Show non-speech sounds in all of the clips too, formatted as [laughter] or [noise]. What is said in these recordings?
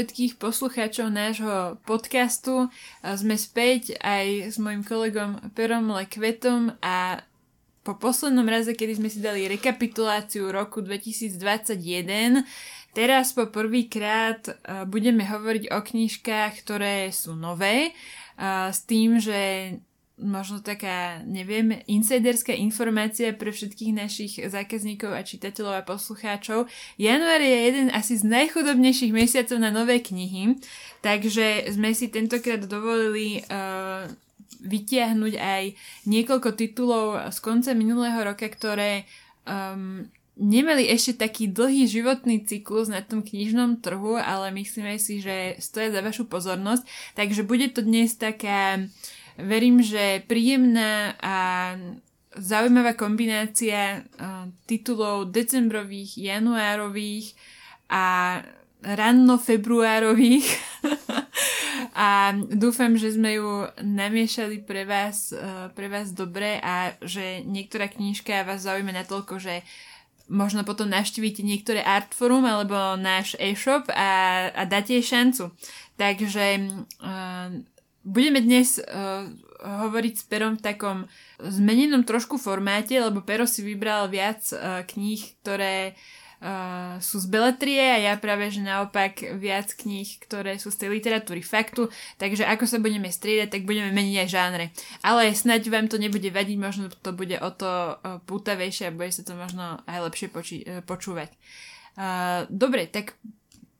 všetkých poslucháčov nášho podcastu. Sme späť aj s mojim kolegom Perom Lekvetom a po poslednom raze, kedy sme si dali rekapituláciu roku 2021, teraz po prvýkrát budeme hovoriť o knižkách, ktoré sú nové, s tým, že možno taká, neviem, insiderská informácia pre všetkých našich zákazníkov a čitateľov a poslucháčov. Január je jeden asi z najchudobnejších mesiacov na nové knihy, takže sme si tentokrát dovolili uh, vytiahnuť aj niekoľko titulov z konca minulého roka, ktoré um, nemali ešte taký dlhý životný cyklus na tom knižnom trhu, ale myslíme si, že stoja za vašu pozornosť. Takže bude to dnes taká Verím, že príjemná a zaujímavá kombinácia titulov decembrových, januárových a ranno februárových [laughs] a dúfam, že sme ju namiešali pre vás, pre vás dobre a že niektorá knižka vás zaujíma natoľko, že možno potom navštívite niektoré Artforum alebo náš e-shop a, a dáte jej šancu. Takže uh, Budeme dnes uh, hovoriť s Perom v takom zmenenom trošku formáte, lebo Pero si vybral viac uh, kníh, ktoré uh, sú z beletrie a ja práve, že naopak viac kníh, ktoré sú z tej literatúry faktu, takže ako sa budeme striedať, tak budeme meniť aj žánre. Ale snáď vám to nebude vadiť, možno to bude o to uh, pútavejšie a bude sa to možno aj lepšie poči- počúvať. Uh, dobre, tak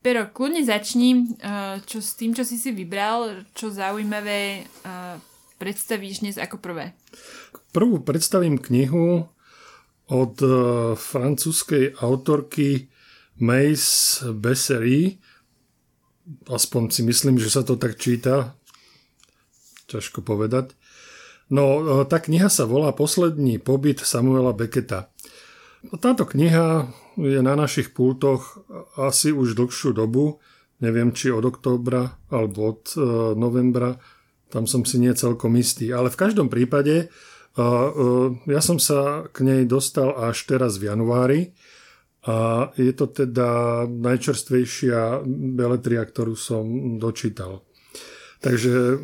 Pero, kľudne začni, eh, čo s tým, čo si si vybral, čo zaujímavé eh, predstavíš dnes ako prvé. Prvú predstavím knihu od eh, francúzskej autorky Mace Bessery. Aspoň si myslím, že sa to tak číta. Ťažko povedať. No, tá kniha sa volá Poslední pobyt Samuela Becketa. Táto kniha je na našich pultoch asi už dlhšiu dobu, neviem či od októbra alebo od e, novembra, tam som si nie celkom istý. Ale v každom prípade e, e, ja som sa k nej dostal až teraz v januári a je to teda najčerstvejšia beletria, ktorú som dočítal. Takže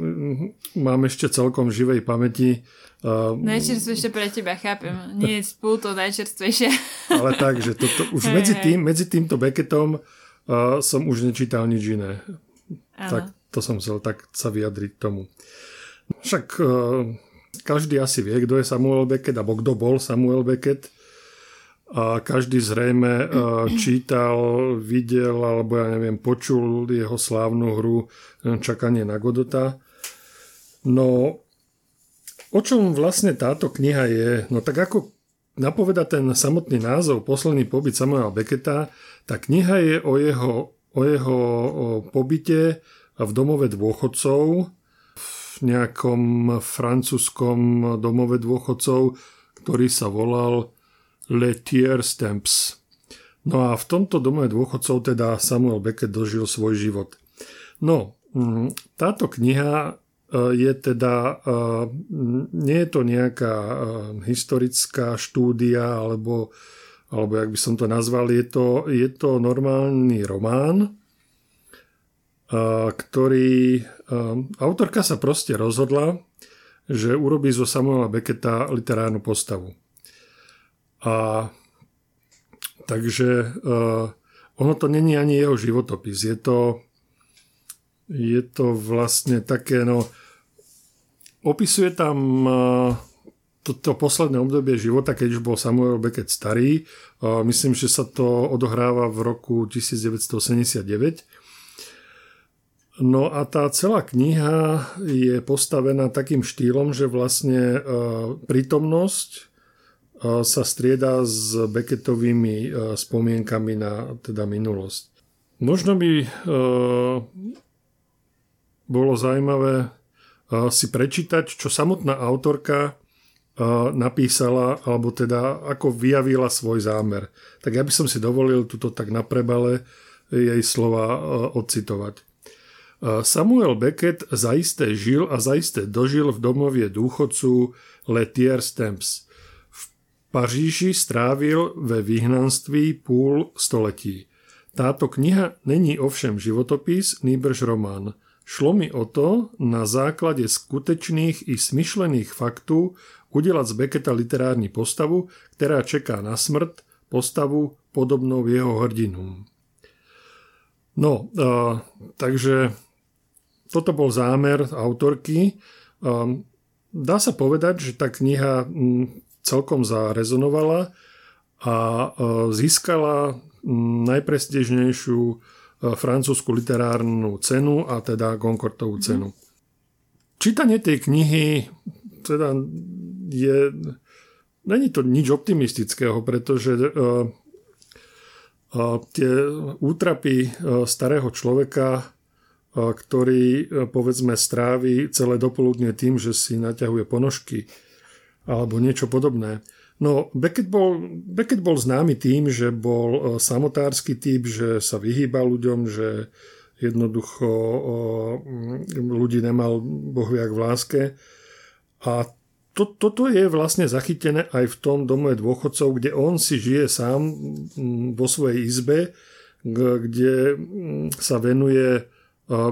mám ešte celkom živej pamäti Uh, najčerstvejšie pre teba, chápem. Nie je spolu to najčerstvejšie. [laughs] Ale tak, že toto, už medzi, tým, medzi týmto Beckettom uh, som už nečítal nič iné. Ano. Tak to som chcel tak sa vyjadriť tomu. Však uh, každý asi vie, kto je Samuel Beckett, alebo kto bol Samuel Beckett. A každý zrejme uh, [clears throat] čítal, videl, alebo ja neviem, počul jeho slávnu hru Čakanie na Godota. No, O čom vlastne táto kniha je? No tak ako napoveda ten samotný názov Posledný pobyt Samuela Becketa, tá kniha je o jeho, o jeho pobyte v domove dôchodcov, v nejakom francúzskom domove dôchodcov, ktorý sa volal Le Tier Stamps. No a v tomto domove dôchodcov teda Samuel Beckett dožil svoj život. No, mm, táto kniha je teda, e, nie je to nejaká e, historická štúdia, alebo, alebo jak by som to nazval, je to, je to normálny román, ktorý autorka sa proste rozhodla, že urobí zo Samuela Becketa literárnu postavu. A takže ono to není ani jeho životopis, je to je to vlastne také, no, opisuje tam toto to posledné obdobie života, keď už bol Samuel Beckett starý. Myslím, že sa to odohráva v roku 1979. No a tá celá kniha je postavená takým štýlom, že vlastne prítomnosť sa strieda s Beckettovými spomienkami na teda minulosť. Možno by bolo zaujímavé si prečítať, čo samotná autorka napísala, alebo teda ako vyjavila svoj zámer. Tak ja by som si dovolil tuto tak na prebale jej slova odcitovať. Samuel Beckett zaisté žil a zaisté dožil v domovie dôchodcu Letier Stamps. V Paríži strávil ve vyhnanství půl století. Táto kniha není ovšem životopis, nýbrž román. Šlo mi o to, na základe skutečných i smyšlených faktů udelať z Becketa literární postavu, ktorá čeká na smrt, postavu podobnou jeho hrdinu. No, uh, takže toto bol zámer autorky. Uh, dá sa povedať, že tá kniha um, celkom zarezonovala a uh, získala najprestižnejšiu e, francúzsku literárnu cenu a teda Goncourtovú mhm. cenu. Mm. Čítanie tej knihy teda je... Není to nič optimistického, pretože uh, uh, tie útrapy uh, starého človeka, uh, ktorý uh, povedzme strávi celé dopoludne tým, že si naťahuje ponožky alebo niečo podobné, No, Beckett bol, Beckett bol známy tým, že bol e, samotársky typ, že sa vyhýba ľuďom, že jednoducho ľudí nemal bohviak v láske. A to, toto je vlastne zachytené aj v tom domove dôchodcov, kde on si žije sám vo svojej izbe, kde sa venuje e,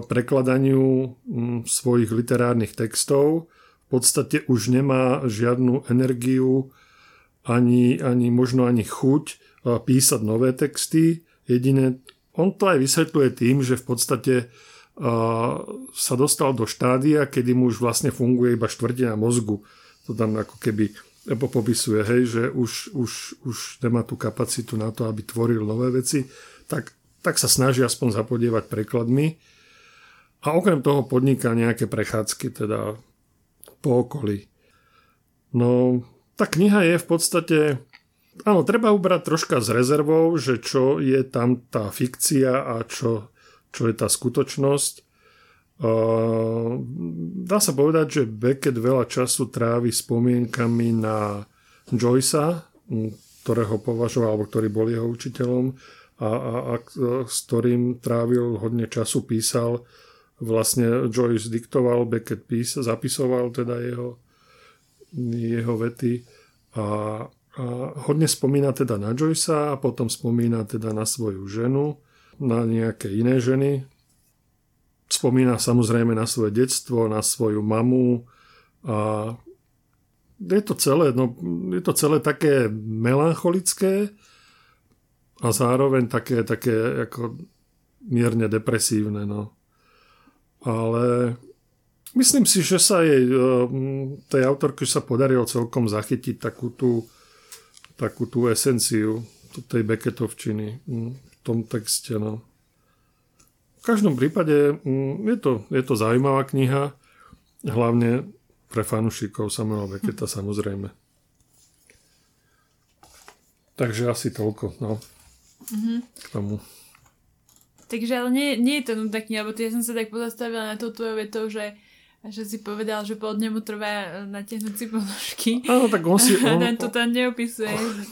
prekladaniu svojich literárnych textov. V podstate už nemá žiadnu energiu ani, ani možno ani chuť písať nové texty. Jediné, on to aj vysvetľuje tým, že v podstate sa dostal do štádia, kedy mu už vlastne funguje iba štvrtina mozgu. To tam ako keby popisuje, hej, že už, už, už nemá tú kapacitu na to, aby tvoril nové veci, tak, tak sa snaží aspoň zapodievať prekladmi. A okrem toho podniká nejaké prechádzky, teda po okolí. No, tá kniha je v podstate... Áno, treba ubrať troška s rezervou, že čo je tam tá fikcia a čo, čo je tá skutočnosť. Uh, dá sa povedať, že Beckett veľa času trávi spomienkami na Joyce'a, ktorého považoval, alebo ktorý bol jeho učiteľom a, a, a s ktorým trávil hodne času, písal. Vlastne Joyce diktoval, Beckett písal, zapisoval teda jeho jeho vety a, a hodne spomína teda na Joyce'a a potom spomína teda na svoju ženu, na nejaké iné ženy. Spomína samozrejme na svoje detstvo, na svoju mamu a je to celé, no, je to celé také melancholické a zároveň také, také ako mierne depresívne. No. Ale Myslím si, že sa jej, eh, tej autorke sa podarilo celkom zachytiť takú tú, takú tú esenciu tej Beckettovčiny hm, v tom texte. No. V každom prípade je to, je to zaujímavá kniha, hlavne pre fanúšikov Samuela Becketa samozrejme. Takže asi toľko no, mm-hmm. k tomu. Takže ale nie, nie je to nudná kniha, lebo ja som sa tak pozastavila na to tvojou vetou, že a že si povedal, že pol dňa mu trvá natiahnuť si ponožky. Áno, tak on si... [laughs] On, on to tam neopisuje.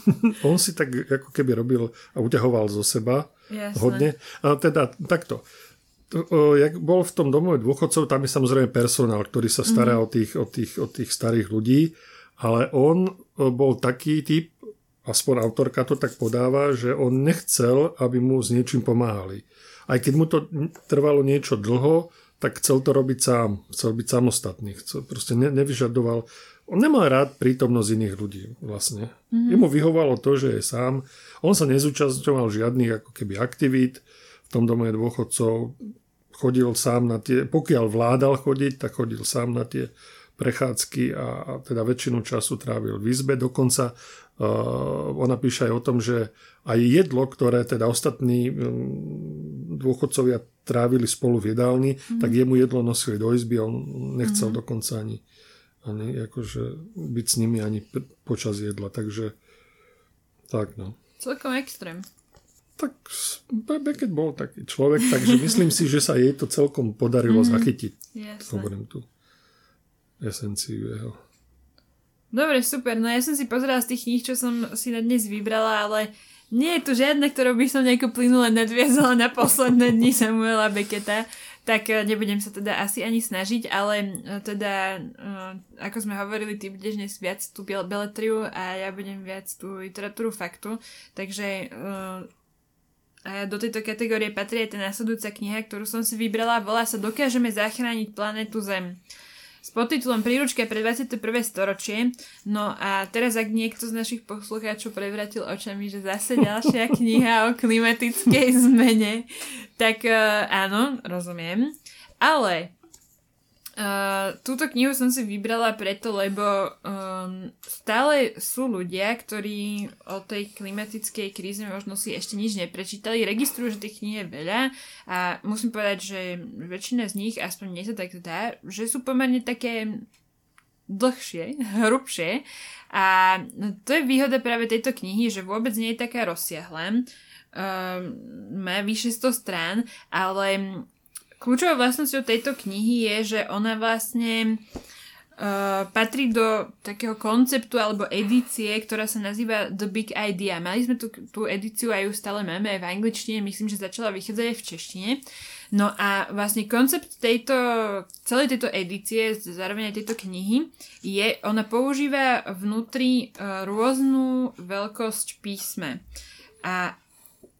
[laughs] On si tak ako keby robil a uťahoval zo seba Jasne. hodne. A teda takto. To, jak bol v tom domove dôchodcov, tam je samozrejme personál, ktorý sa stará mm. o, tých, o, tých, o tých starých ľudí, ale on bol taký typ, aspoň autorka to tak podáva, že on nechcel, aby mu s niečím pomáhali. Aj keď mu to trvalo niečo dlho, tak chcel to robiť sám, chcel byť samostatný, chcel, proste ne, nevyžadoval, on nemal rád prítomnosť iných ľudí vlastne. Mm-hmm. Jemu vyhovalo to, že je sám, on sa nezúčastňoval žiadnych ako keby aktivít v tom dome dôchodcov, chodil sám na tie, pokiaľ vládal chodiť, tak chodil sám na tie prechádzky a, a teda väčšinu času trávil v izbe. Dokonca uh, ona píše aj o tom, že aj jedlo, ktoré teda ostatní um, dôchodcovia trávili spolu v jedálni, mm. tak jemu jedlo nosili do izby a on nechcel mm. dokonca ani, ani akože byť s nimi ani počas jedla. Takže tak no. Celkom extrém. Tak Beckett bol taký človek, takže myslím si, že sa jej to celkom podarilo mm. zachytiť. Jasne. Hovorím tu esenciu jeho. Dobre, super. No ja som si pozerala z tých kníh, čo som si na dnes vybrala, ale nie je tu žiadne, ktorú by som nejako plynule nadviazala na posledné dni Samuela Becketa, tak eh, nebudem sa teda asi ani snažiť, ale eh, teda, eh, ako sme hovorili, ty budeš dnes viac tú beletriu a ja budem viac tú literatúru faktu, takže do tejto kategórie patrí aj tá následujúca kniha, ktorú som si vybrala, volá sa Dokážeme zachrániť planetu Zem s podtitulom Príručka pre 21. storočie. No a teraz, ak niekto z našich poslucháčov prevratil očami, že zase ďalšia [laughs] kniha o klimatickej zmene, tak uh, áno, rozumiem. Ale Túto knihu som si vybrala preto, lebo um, stále sú ľudia, ktorí o tej klimatickej kríze možno si ešte nič neprečítali, registrujú, že tých kníh je veľa a musím povedať, že väčšina z nich, aspoň mne sa tak zdá, že sú pomerne také dlhšie, [laughs] hrubšie a to je výhoda práve tejto knihy, že vôbec nie je taká rozsiahla. Um, má vyše 100 strán, ale Kľúčovou vlastnosťou tejto knihy je, že ona vlastne uh, patrí do takého konceptu alebo edície, ktorá sa nazýva The Big Idea. Mali sme tú, tú edíciu a ju stále máme aj v angličtine, myslím, že začala vychádzať aj v češtine. No a vlastne koncept tejto, celej tejto edície, zároveň aj tejto knihy, je, ona používa vnútri uh, rôznu veľkosť písme. A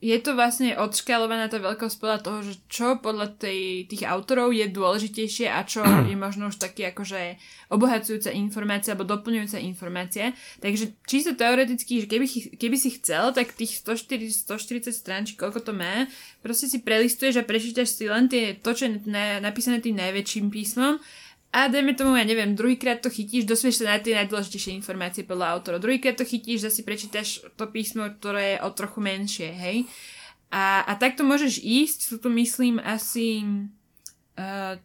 je to vlastne odškalovaná tá veľkosť podľa toho, že čo podľa tej, tých autorov je dôležitejšie a čo [clears throat] je možno už taký akože obohacujúca informácia alebo doplňujúca informácia. Takže čisto teoreticky, že keby, keby si chcel, tak tých 140, 140 strán, či koľko to má, proste si prelistuješ a prečítaš si len tie, to, čo je na, napísané tým najväčším písmom a dajme tomu, ja neviem, druhýkrát to chytíš, dosvieš sa na tie najdôležitejšie informácie podľa autora. Druhýkrát to chytíš, zase prečítaš to písmo, ktoré je o trochu menšie, hej. A, a takto môžeš ísť, sú tu myslím asi uh,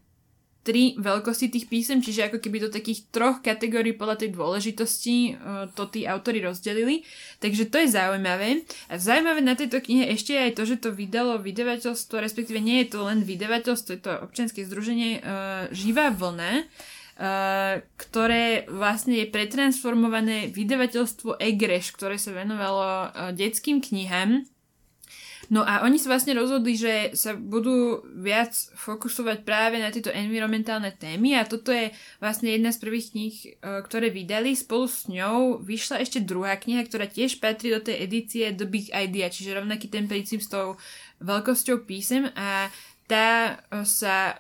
tri veľkosti tých písem, čiže ako keby do takých troch kategórií podľa tej dôležitosti uh, to tí autory rozdelili. Takže to je zaujímavé. A zaujímavé na tejto knihe ešte je aj to, že to vydalo vydavateľstvo, respektíve nie je to len vydavateľstvo, je to občianske združenie uh, Živá vlna, Uh, ktoré vlastne je pretransformované vydavateľstvo Egreš, ktoré sa venovalo detským knihám No a oni sa vlastne rozhodli, že sa budú viac fokusovať práve na tieto environmentálne témy a toto je vlastne jedna z prvých kníh, e, ktoré vydali. Spolu s ňou vyšla ešte druhá kniha, ktorá tiež patrí do tej edície The Big Idea, čiže rovnaký ten princíp s tou veľkosťou písem a tá sa,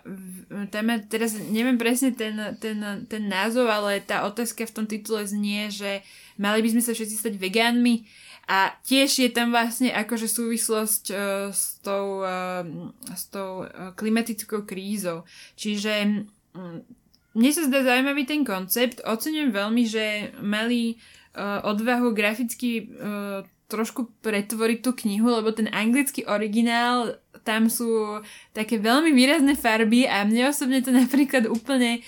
tá má, teraz neviem presne ten, ten, ten názov, ale tá otázka v tom titule znie, že mali by sme sa všetci stať vegánmi a tiež je tam vlastne akože súvislosť uh, s tou, uh, s tou uh, klimatickou krízou. Čiže um, mne sa zdá zaujímavý ten koncept. Oceňujem veľmi, že mali uh, odvahu graficky uh, trošku pretvoriť tú knihu, lebo ten anglický originál, tam sú také veľmi výrazné farby a mne osobne to [laughs] napríklad úplne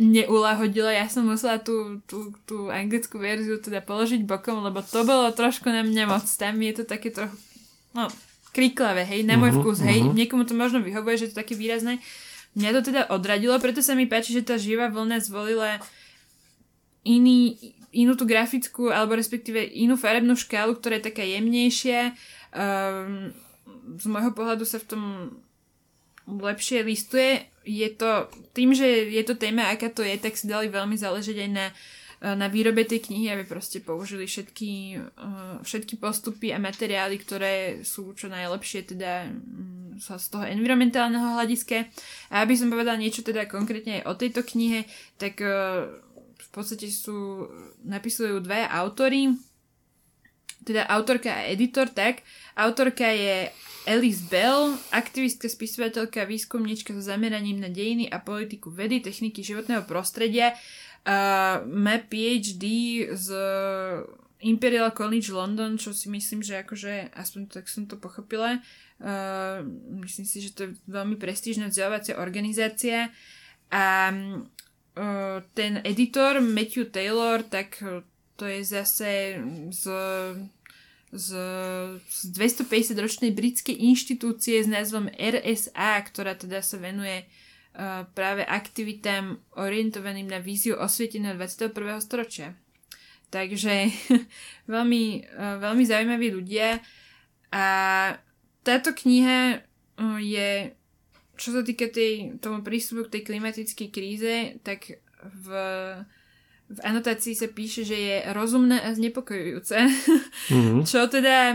neulahodilo. Ja som musela tú, tú, tú anglickú verziu teda položiť bokom, lebo to bolo trošku na mňa moc. Tam je to také trochu, no, kriklavé, hej, na môj uh-huh, vkus, hej. Uh-huh. Niekomu to možno vyhovuje, že je to také výrazné. Mňa to teda odradilo, preto sa mi páči, že tá živá vlna zvolila iný, inú tú grafickú, alebo respektíve inú farebnú škálu, ktorá je taká jemnejšia. Um, z môjho pohľadu sa v tom lepšie listuje. Je to, tým, že je to téma, aká to je, tak si dali veľmi záležať aj na, na výrobe tej knihy, aby proste použili všetky, eh, všetky postupy a materiály, ktoré sú čo najlepšie teda mm, z toho environmentálneho hľadiska. A aby som povedala niečo teda konkrétne aj o tejto knihe, tak eh, v podstate sú, napisujú dvaja autory, teda autorka a editor, tak. Autorka je Alice Bell, aktivistka, spisovateľka, výskumníčka so zameraním na dejiny a politiku vedy, techniky životného prostredia. Uh, má PhD z Imperial College London, čo si myslím, že akože, aspoň tak som to pochopila, uh, myslím si, že to je veľmi prestížna vzdelávacia organizácia a uh, ten editor Matthew Taylor, tak to je zase z z, z 250-ročnej britskej inštitúcie s názvom RSA, ktorá teda sa venuje uh, práve aktivitám orientovaným na víziu osvieteného 21. storočia. Takže [laughs] veľmi, uh, veľmi zaujímaví ľudia a táto kniha uh, je, čo sa týka tej, tomu prístupu k tej klimatickej kríze, tak v v anotácii sa píše, že je rozumné a znepokojujúce. Mm-hmm. [laughs] Čo teda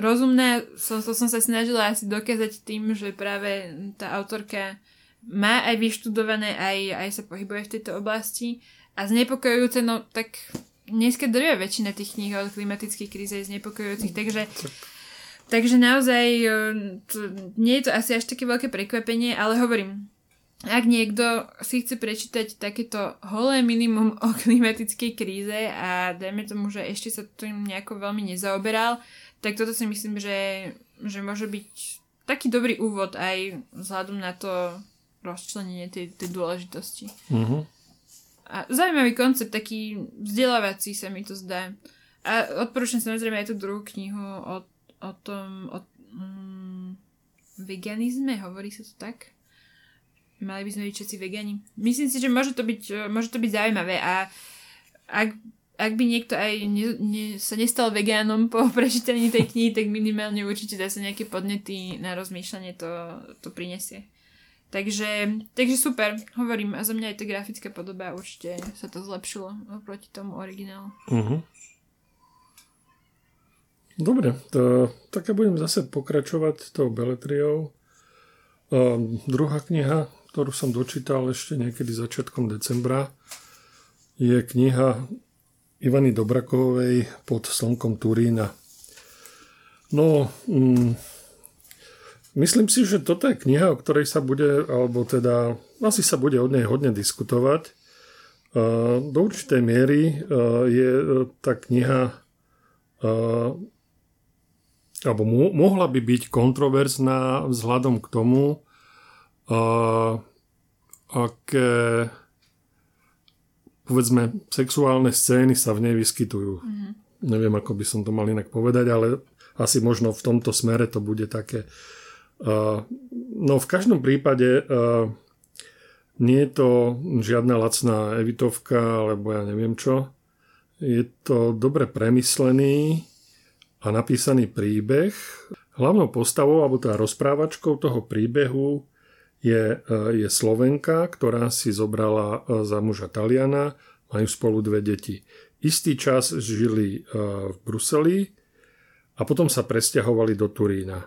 rozumné, som, to som sa snažila asi dokázať tým, že práve tá autorka má aj vyštudované, aj, aj sa pohybuje v tejto oblasti. A znepokojujúce, no tak dneska drvia väčšina tých kníh o klimatických kríze je znepokojujúcich, takže Takže naozaj to, nie je to asi až také veľké prekvapenie, ale hovorím, ak niekto si chce prečítať takéto holé minimum o klimatickej kríze a dajme tomu, že ešte sa tým nejako veľmi nezaoberal, tak toto si myslím, že, že môže byť taký dobrý úvod aj vzhľadom na to rozčlenenie tej, tej dôležitosti. Uh-huh. A zaujímavý koncept, taký vzdelávací sa mi to zdá. A odporúčam samozrejme aj tú druhú knihu o, o tom, o mm, veganizme, hovorí sa to tak? Mali by sme byť všetci vegani. Myslím si, že môže to byť, e, môže to byť zaujímavé a ak, ak by niekto aj ne, ne, sa nestal vegánom po [laughs] prečítaní tej knihy, tak minimálne určite sa nejaké podnety na rozmýšľanie to, to prinesie. Takže, takže super, hovorím, a za mňa aj tá grafická podoba určite sa to zlepšilo oproti tomu originálu. Uh-huh. Dobre, to, tak ja budem zase pokračovať tou beletriou. Uh, druhá kniha ktorú som dočítal ešte niekedy začiatkom decembra, je kniha Ivany Dobrakovej pod slnkom Turína. No, mm, myslím si, že toto je kniha, o ktorej sa bude, alebo teda asi sa bude od nej hodne diskutovať. Do určitej miery je tá kniha alebo mohla by byť kontroverzná vzhľadom k tomu, a aké povedzme sexuálne scény sa v nej vyskytujú. Mm-hmm. Neviem, ako by som to mal inak povedať, ale asi možno v tomto smere to bude také. No v každom prípade nie je to žiadna lacná evitovka, alebo ja neviem čo. Je to dobre premyslený a napísaný príbeh. Hlavnou postavou, alebo teda rozprávačkou toho príbehu je, e, je Slovenka, ktorá si zobrala e, za muža Taliana, majú spolu dve deti. Istý čas žili e, v Bruseli a potom sa presťahovali do Turína.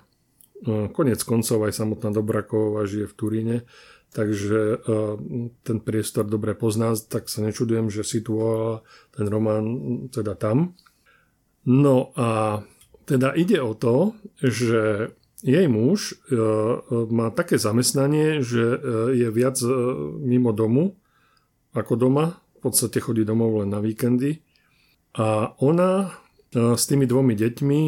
Konec koncov aj samotná Dobraková žije v Turíne, takže ten priestor dobre pozná, tak sa nečudujem, že situovala ten román teda tam. No a teda ide o to, že jej muž e, e, má také zamestnanie, že e, je viac mimo domu ako doma. V podstate chodí domov len na víkendy. A ona s tými dvomi deťmi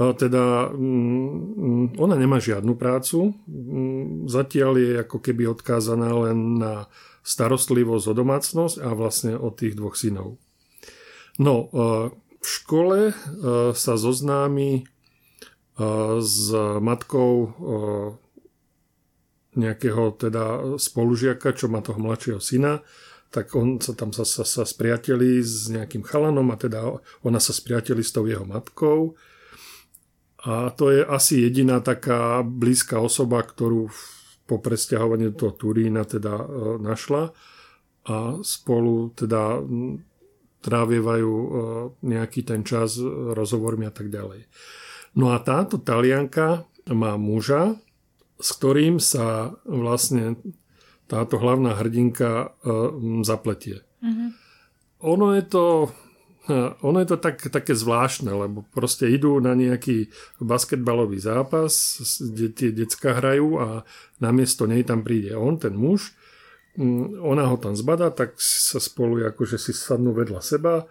teda mm, ona nemá žiadnu prácu, mm, zatiaľ je ako keby odkázaná len na starostlivosť o domácnosť a vlastne o tých dvoch synov. No, v škole sa zoznámi s matkou nejakého teda spolužiaka, čo má toho mladšieho syna, tak on sa tam sa, sa, sa spriateli s nejakým chalanom a teda ona sa spriateli s tou jeho matkou. A to je asi jediná taká blízka osoba, ktorú po presťahovaní do Turína teda e, našla a spolu teda trávievajú e, nejaký ten čas rozhovormi a tak ďalej. No a táto talianka má muža, s ktorým sa vlastne táto hlavná hrdinka uh, zapletie. Mm-hmm. Ono je to ono je to tak, také zvláštne, lebo proste idú na nejaký basketbalový zápas, kde tie decka hrajú a namiesto nej tam príde on, ten muž, mm, ona ho tam zbada, tak sa spolu akože si sadnú vedľa seba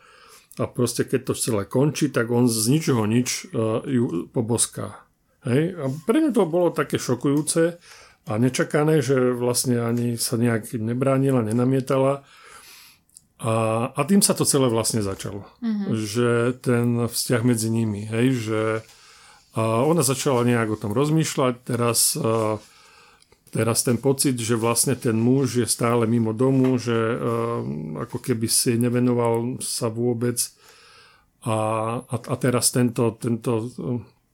a proste keď to celé končí, tak on z ničoho nič uh, ju poboská. Hej? A pre mňa to bolo také šokujúce a nečakané, že vlastne ani sa nejak nebránila, nenamietala. A, a tým sa to celé vlastne začalo. Mm-hmm. Že ten vzťah medzi nimi, hej, že a ona začala nejak o tom rozmýšľať, teraz, a, teraz ten pocit, že vlastne ten muž je stále mimo domu, že a, ako keby si nevenoval sa vôbec a, a, a teraz tento, tento,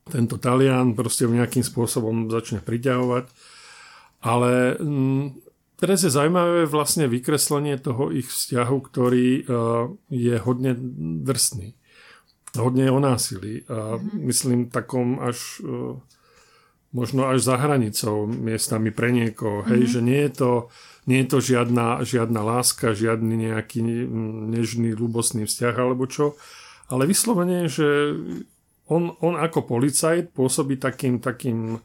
tento Talian proste nejakým spôsobom začne priťahovať. Ale m, mm, teraz je zaujímavé vlastne vykreslenie toho ich vzťahu, ktorý uh, je hodne drsný. Hodne o násilí. A mm-hmm. myslím takom až uh, možno až za hranicou miestami pre niekoho. Mm-hmm. Hej, mhm. že nie je to, nie je to žiadna, žiadna láska, žiadny nejaký nežný, ľubostný vzťah alebo čo. Ale vyslovene, že on, on ako policajt pôsobí takým, takým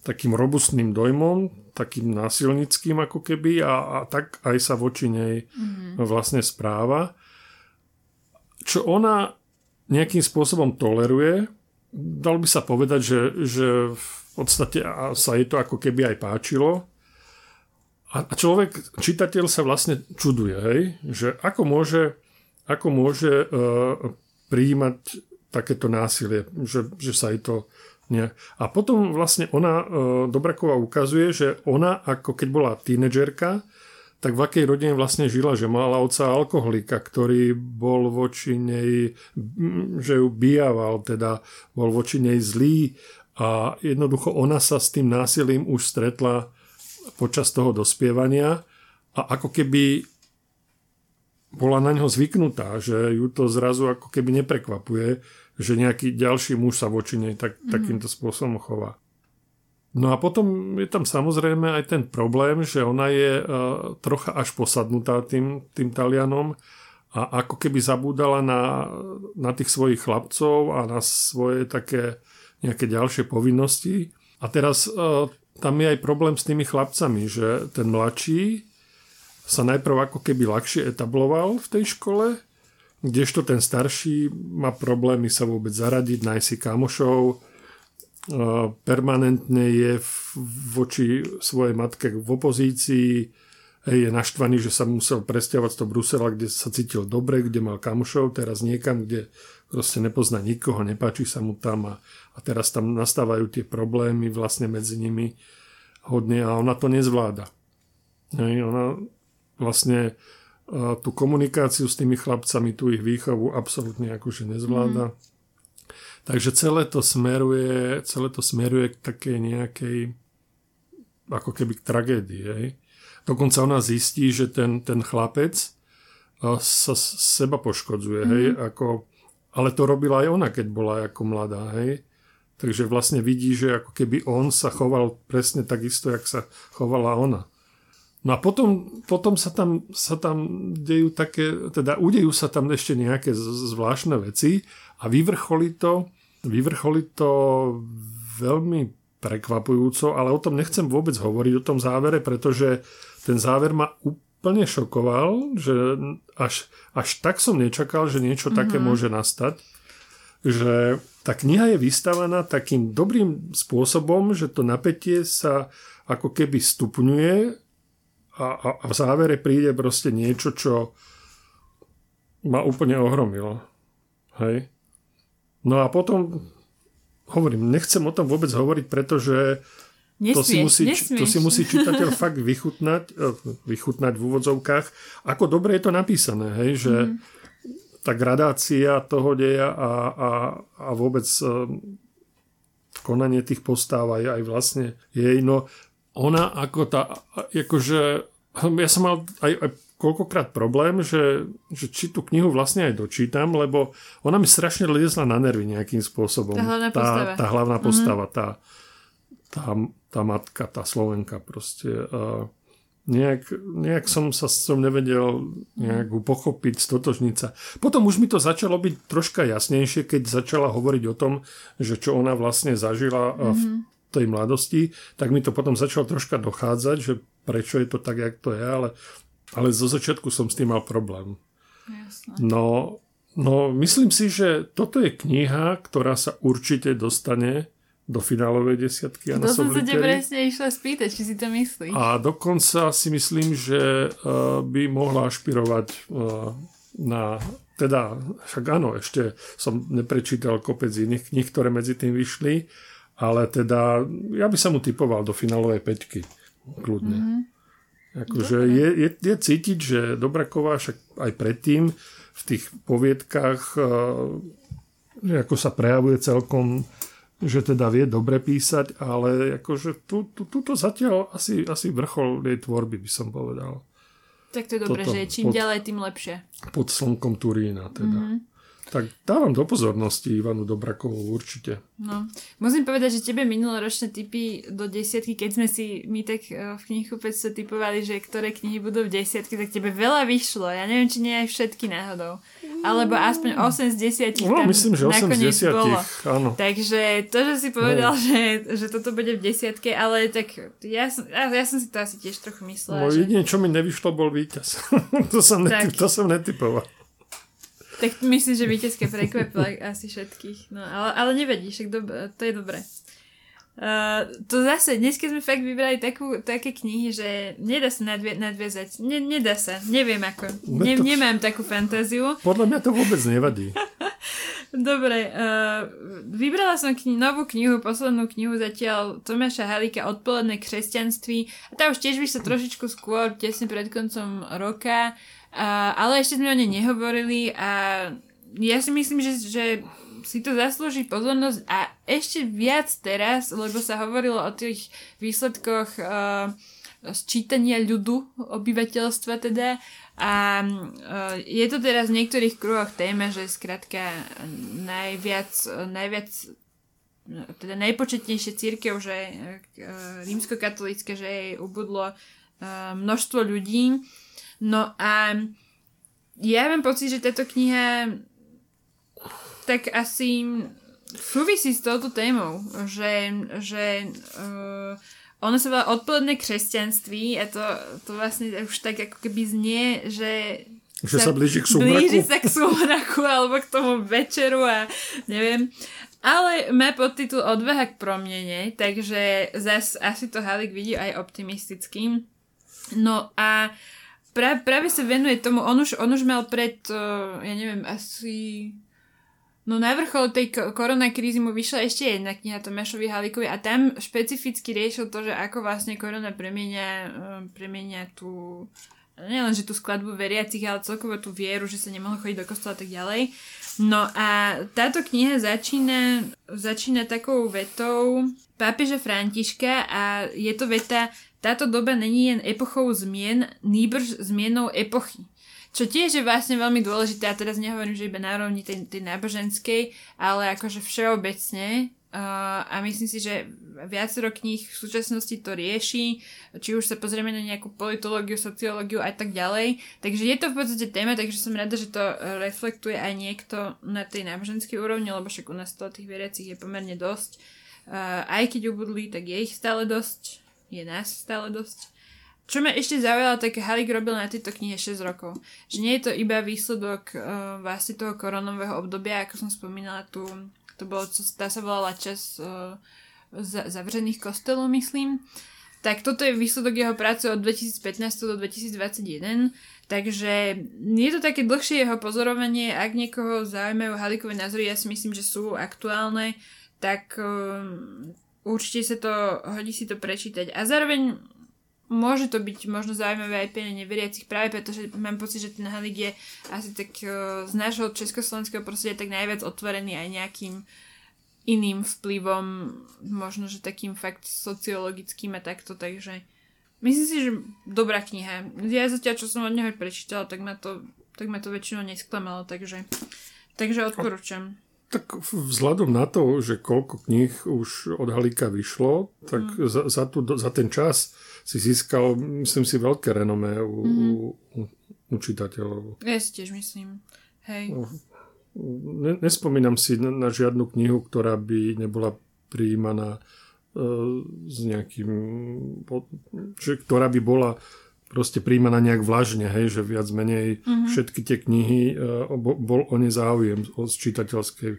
takým robustným dojmom, takým násilnickým ako keby a, a tak aj sa voči nej mm-hmm. vlastne správa. Čo ona nejakým spôsobom toleruje, dal by sa povedať, že, že v podstate sa jej to ako keby aj páčilo. A človek, čitateľ sa vlastne čuduje, hej? že ako môže, ako môže uh, prijímať takéto násilie, že, že sa jej to nie. A potom vlastne ona, e, Dobraková ukazuje, že ona ako keď bola tínedžerka, tak v akej rodine vlastne žila, že mala otca alkoholika, ktorý bol voči nej, že ju bijaval, teda bol voči nej zlý a jednoducho ona sa s tým násilím už stretla počas toho dospievania a ako keby bola na ňo zvyknutá, že ju to zrazu ako keby neprekvapuje, že nejaký ďalší muž sa voči nej tak, mm-hmm. takýmto spôsobom chová. No a potom je tam samozrejme aj ten problém, že ona je uh, trocha až posadnutá tým, tým Talianom a ako keby zabúdala na, na tých svojich chlapcov a na svoje také nejaké ďalšie povinnosti. A teraz uh, tam je aj problém s tými chlapcami, že ten mladší sa najprv ako keby ľahšie etabloval v tej škole Kdežto ten starší má problémy sa vôbec zaradiť, nájsť si kamošov, e, permanentne je voči svojej matke v opozícii, je naštvaný, že sa musel presťahovať z toho Brusela, kde sa cítil dobre, kde mal kamošov, teraz niekam, kde proste nepozná nikoho, nepáči sa mu tam a, a teraz tam nastávajú tie problémy vlastne medzi nimi hodne a ona to nezvláda. Hej, ona vlastne tú komunikáciu s tými chlapcami, tú ich výchovu absolútne akože nezvláda. Mm. Takže celé to smeruje, celé to smeruje k takej nejakej ako keby k tragédii. Hej. Dokonca ona zistí, že ten, ten chlapec sa seba poškodzuje. Mm. Hej, mhm. ako, ale to robila aj ona, keď bola ako mladá. Hej. Takže vlastne vidí, že ako keby on sa choval presne takisto, jak sa chovala ona. No a potom, potom sa, tam, sa tam dejú také, teda udejú sa tam ešte nejaké zvláštne veci a vyvrcholí to, vyvrcholí to veľmi prekvapujúco, ale o tom nechcem vôbec hovoriť, o tom závere, pretože ten záver ma úplne šokoval, že až, až tak som nečakal, že niečo mm-hmm. také môže nastať, že tá kniha je vystavaná takým dobrým spôsobom, že to napätie sa ako keby stupňuje a, a, a v závere príde proste niečo, čo ma úplne ohromilo. Hej. No a potom hovorím, nechcem o tom vôbec hovoriť, pretože nesmieš, to, si musí, to si musí [laughs] čitateľ fakt vychutnať, eh, vychutnať v úvodzovkách, ako dobre je to napísané, hej, že mm. tá gradácia toho deja a, a, a vôbec eh, konanie tých postáv aj, aj vlastne jej, no ona ako tá, akože ja som mal aj, aj koľkokrát problém, že, že či tú knihu vlastne aj dočítam, lebo ona mi strašne liezla na nervy nejakým spôsobom. Tá hlavná tá, postava. Tá hlavná mm-hmm. tá, tá, tá matka, tá Slovenka proste. Uh, nejak, nejak som sa som nevedel nejak pochopiť, stotožniť sa. Potom už mi to začalo byť troška jasnejšie, keď začala hovoriť o tom, že čo ona vlastne zažila mm-hmm. v tej mladosti, tak mi to potom začalo troška dochádzať, že prečo je to tak, jak to je, ale, ale zo začiatku som s tým mal problém. Jasne. No, no, myslím si, že toto je kniha, ktorá sa určite dostane do finálovej desiatky. To som sa te presne išla spýtať, či si to myslíš. A dokonca si myslím, že uh, by mohla ašpirovať uh, na teda, však áno, ešte som neprečítal kopec iných kníh, ktoré medzi tým vyšli, ale teda ja by som mu typoval do finálovej peťky. Kľudne. Mm-hmm. Akože je, je, je cítiť, že Dobraková však aj predtým v tých poviedkach, eh, že ako sa prejavuje celkom že teda vie dobre písať, ale akože tu, tu, tuto zatiaľ asi, asi vrchol jej tvorby by som povedal. Tak to je dobré, že čím pod, ďalej, tým lepšie. Pod slnkom Turína teda. Mm-hmm. Tak dávam do pozornosti Ivanu Dobrakovú určite. No, musím povedať, že tebe minuloročné typy do desiatky, keď sme si my tak e, v knihu sa typovali, že ktoré knihy budú v desiatky, tak tebe veľa vyšlo. Ja neviem, či nie aj všetky náhodou. Alebo aspoň 8 z 10. No, myslím, že 8 z 10. Bolo. Áno. Takže to, že si povedal, že, že toto bude v desiatke, ale tak ja som, ja som si to asi tiež trochu myslela. No, že... jedine, čo mi nevyšlo, bol víťaz. [laughs] to, som nety- to som netypoval. Tak myslím, že víťazka prekvapila asi všetkých. No, ale, ale nevadí, však dob- to je dobré. Uh, to zase, dnes keď sme fakt vybrali takú, také knihy, že nedá sa nadvie, nadviezať. Ne, nedá sa, neviem ako. Ne, to... Nemám takú fantáziu. Podľa mňa to vôbec nevadí. [laughs] Dobre, uh, vybrala som kni- novú knihu, poslednú knihu zatiaľ Tomáša Halíka Odpoledné kresťanství. A tá už tiež vyšla trošičku skôr, tesne pred koncom roka. Uh, ale ešte sme o nej nehovorili a ja si myslím, že, že si to zaslúži pozornosť a ešte viac teraz, lebo sa hovorilo o tých výsledkoch uh, sčítania ľudu, obyvateľstva teda a uh, je to teraz v niektorých kruhoch téma, že skrátka najviac, najviac teda najpočetnejšie církev, že uh, rímskokatolícke, že jej ubudlo množstvo ľudí. No a ja mám pocit, že táto kniha tak asi súvisí s touto témou, že, že uh, ono sa volá odpoledné kresťanství a to, to vlastne už tak ako keby znie, že že sa, sa blíži k súmraku. Blíži sa k súmraku alebo k tomu večeru a neviem. Ale má podtitul Odvaha k promnene, takže zas asi to Halik vidí aj optimistickým. No a pra, práve sa venuje tomu, on už, on už mal pred, uh, ja neviem, asi... No na vrchol tej korona krízy mu vyšla ešte jedna kniha Tomášovi Halikovi a tam špecificky riešil to, že ako vlastne korona premienia, uh, premienia tú nielen, že tú skladbu veriacich, ale celkovo tú vieru, že sa nemohlo chodiť do kostola a tak ďalej. No a táto kniha začína, začína takou vetou pápeža Františka a je to veta táto doba není jen epochou zmien, nýbrž zmienou epochy. Čo tiež je vlastne veľmi dôležité, a teraz nehovorím, že iba na rovni tej, tej náboženskej, ale akože všeobecne. Uh, a myslím si, že viacero kníh v súčasnosti to rieši, či už sa pozrieme na nejakú politológiu, sociológiu a tak ďalej. Takže je to v podstate téma, takže som rada, že to reflektuje aj niekto na tej náboženskej úrovni, lebo však u nás to tých veriacich je pomerne dosť. Uh, aj keď ubudli, tak je ich stále dosť je nás stále dosť. Čo ma ešte zaujalo, tak Halik robil na tejto knihe 6 rokov. Že nie je to iba výsledok uh, vlastne toho koronového obdobia, ako som spomínala tu, to bolo, čo tá sa volala čas uh, zavřených kostelov, myslím. Tak toto je výsledok jeho práce od 2015 do 2021. Takže je to také dlhšie jeho pozorovanie. Ak niekoho zaujímajú Halikové názory, ja si myslím, že sú aktuálne, tak uh, určite sa to, hodí si to prečítať. A zároveň môže to byť možno zaujímavé aj pre neveriacich práve pretože mám pocit, že ten Halik je asi tak uh, z nášho československého prostredia tak najviac otvorený aj nejakým iným vplyvom, možno, že takým fakt sociologickým a takto, takže myslím si, že dobrá kniha. Ja zatiaľ, čo som od neho prečítala, tak ma to, tak ma to väčšinou nesklamalo, takže, takže odporúčam. Tak vzhľadom na to, že koľko kníh už od Halíka vyšlo, tak mm. za, za, tu, za ten čas si získal, myslím si, veľké renomé u, mm. u, u čitateľov. Ja si tiež myslím. Hej. No, ne, nespomínam si na, na žiadnu knihu, ktorá by nebola prijímaná uh, s nejakým, že, ktorá by bola proste príjmaná nejak vlažne, hej, že viac menej mm-hmm. všetky tie knihy uh, bol o ne záujem od čitateľskej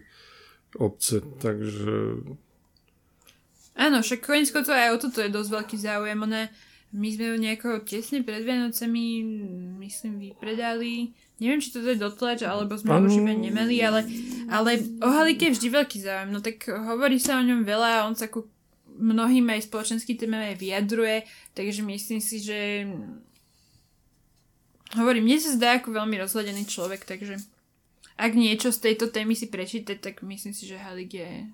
obce, takže... Áno, však koniec to aj o toto je dosť veľký záujem. One, my sme ju nejako tesne pred Vianocami, myslím, vypredali. Neviem, či to je dotlač, alebo sme ho už iba nemeli, ale, ale o Halike je vždy veľký záujem. No tak hovorí sa o ňom veľa, on sa ku mnohým aj spoločenský témam aj vyjadruje, takže myslím si, že hovorím, mne sa zdá ako veľmi rozhľadený človek, takže ak niečo z tejto témy si prečítať, tak myslím si, že Halik je,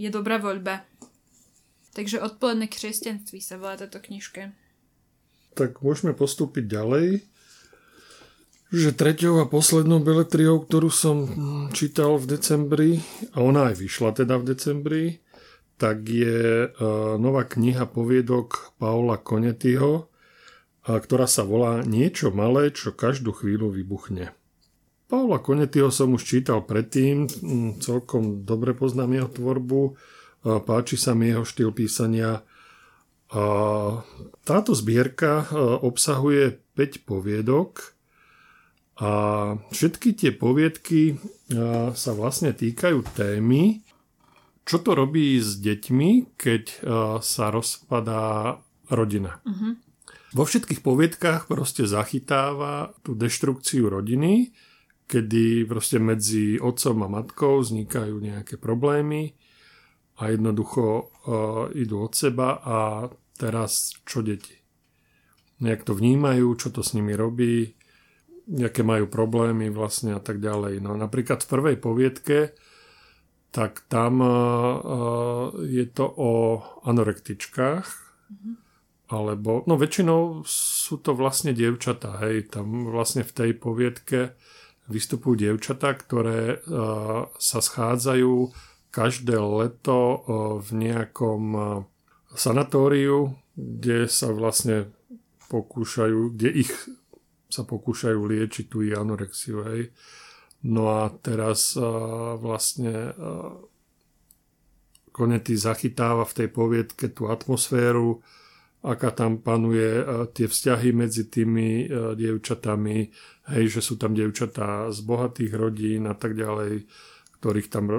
je dobrá voľba. Takže odpoledné křesťanství sa volá táto knižka. Tak môžeme postúpiť ďalej. Že treťou a poslednou beletriou, ktorú som čítal v decembri, a ona aj vyšla teda v decembri, tak je uh, nová kniha poviedok Paula Konetyho, ktorá sa volá Niečo malé, čo každú chvíľu vybuchne. Paula Konetyho som už čítal predtým, celkom dobre poznám jeho tvorbu, páči sa mi jeho štýl písania. Táto zbierka obsahuje 5 poviedok a všetky tie poviedky sa vlastne týkajú témy, čo to robí s deťmi, keď sa rozpadá rodina. Uh-huh. Vo všetkých poviedkách proste zachytáva tú deštrukciu rodiny, kedy proste medzi otcom a matkou vznikajú nejaké problémy a jednoducho uh, idú od seba a teraz čo deti? Nejak to vnímajú, čo to s nimi robí, nejaké majú problémy vlastne a tak ďalej. No napríklad v prvej poviedke tak tam uh, je to o anorektičkách, mm-hmm. alebo, no väčšinou sú to vlastne dievčatá, hej, tam vlastne v tej poviedke vystupujú dievčatá, ktoré uh, sa schádzajú každé leto v nejakom sanatóriu, kde sa vlastne pokúšajú, kde ich sa pokúšajú liečiť tú anorexiu. Hej. No a teraz vlastne Konety zachytáva v tej poviedke tú atmosféru, aká tam panuje, tie vzťahy medzi tými dievčatami, hej, že sú tam dievčatá z bohatých rodín a tak ďalej ktorých tam e,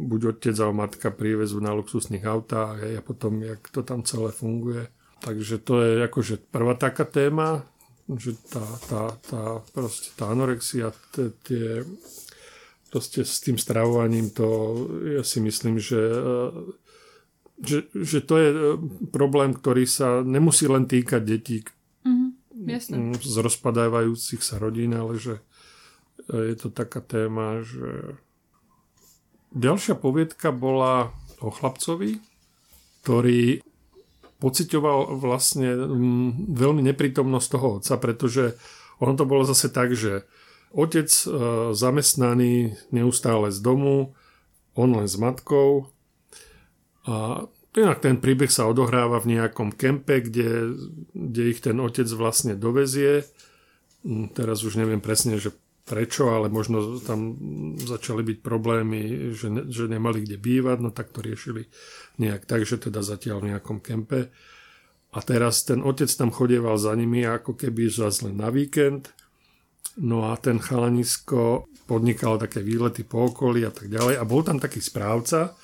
buď otec alebo matka privezú na luxusných autách hej, a potom, jak to tam celé funguje. Takže to je akože prvá taká téma, že tá, tá, tá, proste tá anorexia, tie, proste s tým stravovaním, to ja si myslím, že, e, že, že to je e, problém, ktorý sa nemusí len týkať detí mm-hmm, z rozpadávajúcich sa rodín, ale že je to taká téma, že Ďalšia poviedka bola o chlapcovi, ktorý pocitoval vlastne veľmi neprítomnosť toho otca, pretože ono to bolo zase tak, že otec e, zamestnaný neustále z domu, on len s matkou a inak ten príbeh sa odohráva v nejakom kempe, kde, kde ich ten otec vlastne dovezie. Mm, teraz už neviem presne, že prečo, ale možno tam začali byť problémy, že, ne, že nemali kde bývať, no tak to riešili nejak tak, že teda zatiaľ v nejakom kempe. A teraz ten otec tam chodieval za nimi ako keby zase na víkend. No a ten chalanisko podnikal také výlety po okolí a tak ďalej. A bol tam taký správca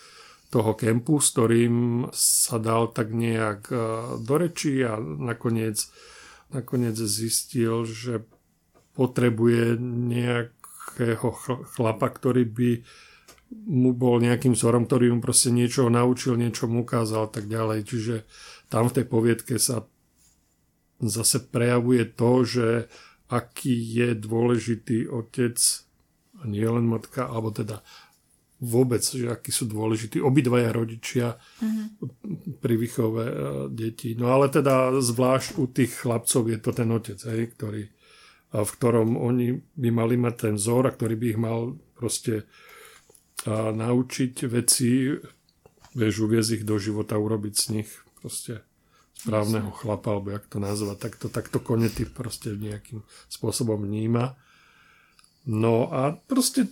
toho kempu, s ktorým sa dal tak nejak e, do reči a nakoniec, nakoniec zistil, že potrebuje nejakého chlapa, ktorý by mu bol nejakým vzorom, ktorý mu proste niečo naučil, niečo mu ukázal a tak ďalej. Čiže tam v tej poviedke sa zase prejavuje to, že aký je dôležitý otec nie len matka, alebo teda vôbec, že akí sú dôležití obidvaja rodičia mm-hmm. pri výchove e, detí. No ale teda zvlášť u tých chlapcov je to ten otec, hej, ktorý v ktorom oni by mali mať ten vzor a ktorý by ich mal proste a naučiť veci, vieš, uviezť ich do života, urobiť z nich proste správneho chlapa, alebo jak to nazvať, tak to, takto konety proste nejakým spôsobom vníma. No a proste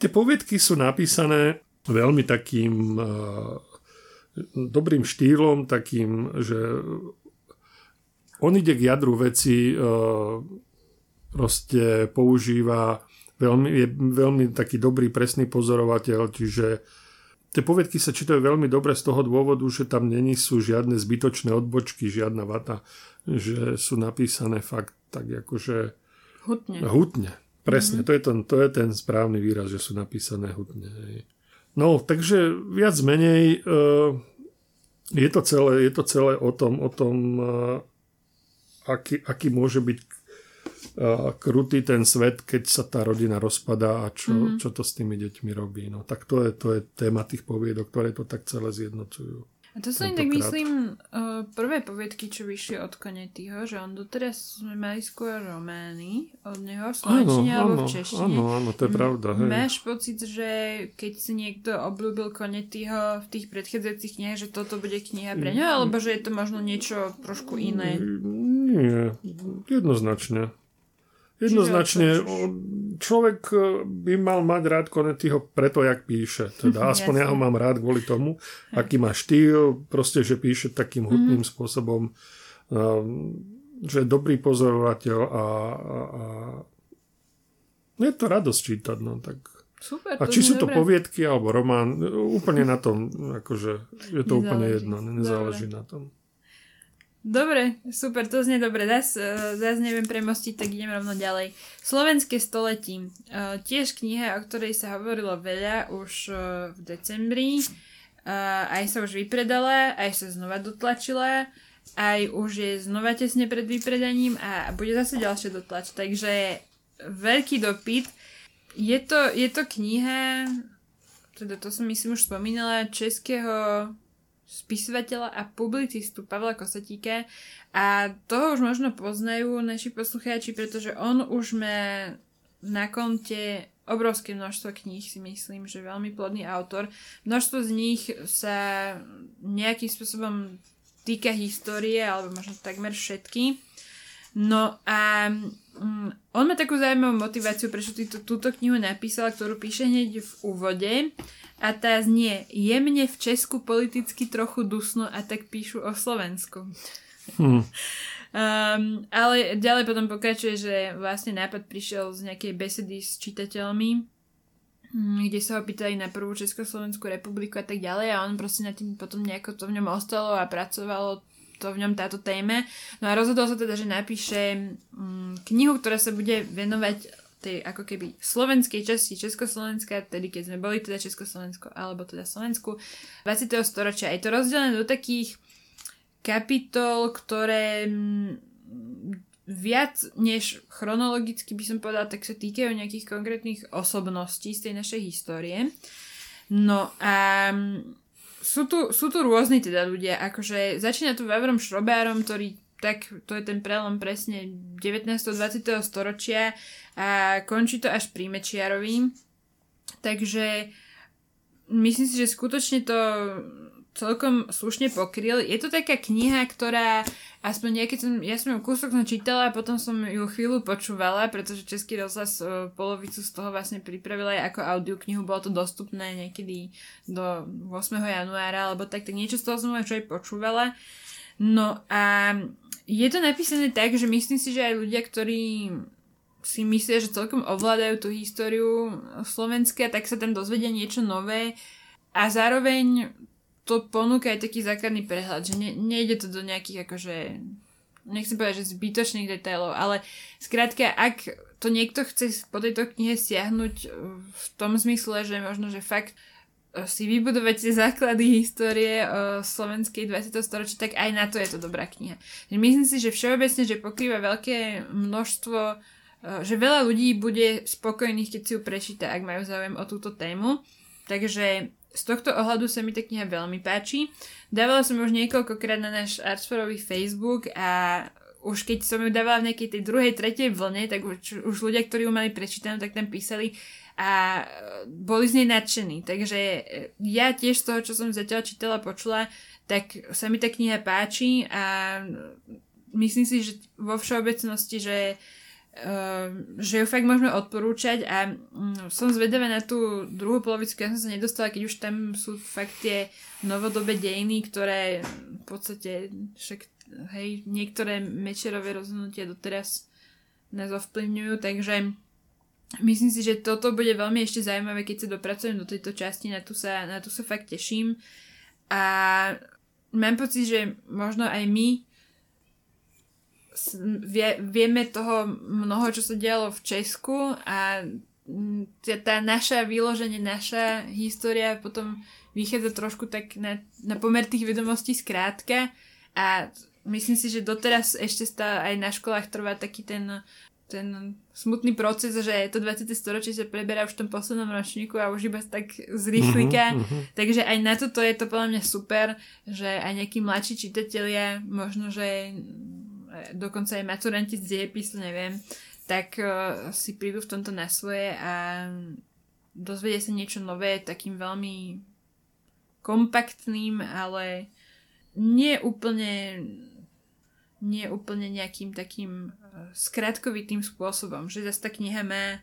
tie poviedky sú napísané veľmi takým uh, dobrým štýlom, takým, že on ide k jadru veci uh, proste používa veľmi, je veľmi taký dobrý, presný pozorovateľ, čiže tie povedky sa čítajú veľmi dobre z toho dôvodu, že tam není sú žiadne zbytočné odbočky, žiadna vata, že sú napísané fakt tak akože hutne. hutne. Presne, mm-hmm. to, je ten, to je ten správny výraz, že sú napísané hutne. No, takže viac menej uh, je, to celé, je to celé o tom, o tom uh, aký, aký môže byť krutý ten svet, keď sa tá rodina rozpadá a čo, mm-hmm. čo to s tými deťmi robí. No tak to je, to je téma tých poviedok, ktoré to tak celé zjednocujú. A to sú tak myslím uh, prvé poviedky, čo vyšli od Konetyho, že on doteraz sme mali skôr romány od neho v slovenčine alebo v češtine. Áno, áno, to je pravda. Hej. Máš pocit, že keď si niekto obľúbil Konetyho v tých predchádzajúcich knihách, že toto bude kniha pre ňo, alebo že je to možno niečo trošku iné? Nie, jednoznačne. Jednoznačne človek e, by mal mať rád Konetyho preto, jak píše. Teda [laughs] aspoň ja ho mám rád kvôli tomu, aký má štýl, proste, že píše takým mhm. hutným mm. spôsobom, že je dobrý pozorovateľ a, a, a je to radosť čítať. No, tak. Super, a či sú to dobré. poviedky alebo román, úplne na tom, akože je to Nezáleží. úplne jedno, nezáleží dobre. na tom. Dobre, super, to znie dobre. Zas, uh, zas neviem premostiť, tak idem rovno ďalej. Slovenské století. Uh, tiež kniha, o ktorej sa hovorilo veľa už uh, v decembri. Aj sa už vypredala, aj sa znova dotlačila, aj už je znova tesne pred vypredaním a bude zase ďalšie dotlač. Takže veľký dopyt. Je to, je to kniha, teda to som myslím už spomínala, českého spisovateľa a publicistu Pavla Kosatíka a toho už možno poznajú naši poslucháči, pretože on už má na konte obrovské množstvo kníh, si myslím, že veľmi plodný autor. Množstvo z nich sa nejakým spôsobom týka histórie, alebo možno takmer všetky. No a um, on má takú zaujímavú motiváciu, prečo týto, túto knihu napísala, ktorú píše hneď v úvode a tá znie, je mne v Česku politicky trochu dusno a tak píšu o Slovensku. Hmm. Um, ale ďalej potom pokračuje, že vlastne nápad prišiel z nejakej besedy s čitateľmi, hm, kde sa ho pýtali na prvú Československú republiku a tak ďalej a on proste na tým potom nejako to v ňom ostalo a pracovalo to v ňom táto téme. No a rozhodol sa teda, že napíše um, knihu, ktorá sa bude venovať tej ako keby slovenskej časti Československa, tedy keď sme boli teda Československo alebo teda Slovensku 20. storočia. Je to rozdelené do takých kapitol, ktoré mm, viac než chronologicky by som povedala, tak sa týkajú nejakých konkrétnych osobností z tej našej histórie. No a mm, sú tu, sú tu rôzni teda ľudia, akože začína tu Vavrom Šrobárom, ktorý tak to je ten prelom presne 19. 20. storočia a končí to až pri Mečiarovi. Takže myslím si, že skutočne to celkom slušne pokryl. Je to taká kniha, ktorá aspoň nejaký som, ja som ju kúsok čítala a potom som ju chvíľu počúvala, pretože Český rozhlas uh, polovicu z toho vlastne pripravila aj ako audioknihu, bolo to dostupné niekedy do 8. januára, alebo tak, tak niečo z toho som aj počúvala. No a je to napísané tak, že myslím si, že aj ľudia, ktorí si myslia, že celkom ovládajú tú históriu Slovenska, tak sa tam dozvedia niečo nové a zároveň to ponúka aj taký základný prehľad, že ne, nejde to do nejakých akože nechcem povedať, že zbytočných detailov, ale skrátka, ak to niekto chce po tejto knihe siahnuť v tom zmysle, že možno, že fakt si vybudovať tie základy histórie o slovenskej 20. storočia, tak aj na to je to dobrá kniha. Myslím si, že všeobecne, že pokrýva veľké množstvo, že veľa ľudí bude spokojných, keď si ju prečíta, ak majú záujem o túto tému. Takže z tohto ohľadu sa mi tá kniha veľmi páči. Dávala som už niekoľkokrát na náš Artsforový Facebook a už keď som ju dávala v nejakej tej druhej, tretej vlne, tak už, už ľudia, ktorí ju mali prečítanú, tak tam písali, a e, boli z nej nadšení. Takže e, ja tiež z toho, čo som zatiaľ čítala, počula, tak sa mi tá kniha páči a myslím si, že vo všeobecnosti, že Uh, že ju fakt môžeme odporúčať a um, som zvedavá na tú druhú polovicu, keď som sa nedostala, keď už tam sú fakt tie novodobé dejiny, ktoré v podstate však, hej, niektoré mečerové rozhodnutia doteraz nás ovplyvňujú, takže Myslím si, že toto bude veľmi ešte zaujímavé, keď sa dopracujem do tejto časti, na tu sa, na tu sa fakt teším. A mám pocit, že možno aj my vie, vieme toho mnoho, čo sa dialo v Česku a tá, tá naša, vyloženie naša história potom vychádza trošku tak na, na pomer tých vedomostí skrátka a myslím si, že doteraz ešte stále aj na školách trvá taký ten ten smutný proces, že to 20. storočie sa preberá už v tom poslednom ročníku a už iba tak zrýchlika. Uh-huh, uh-huh. Takže aj na toto je to podľa mňa super, že aj nejakí mladší čitatelia, možno, že dokonca aj maturanti z diepisu, neviem, tak uh, si prídu v tomto na svoje a dozvedie sa niečo nové takým veľmi kompaktným, ale nie úplne nie úplne nejakým takým uh, skratkovitým spôsobom, že zase tá kniha má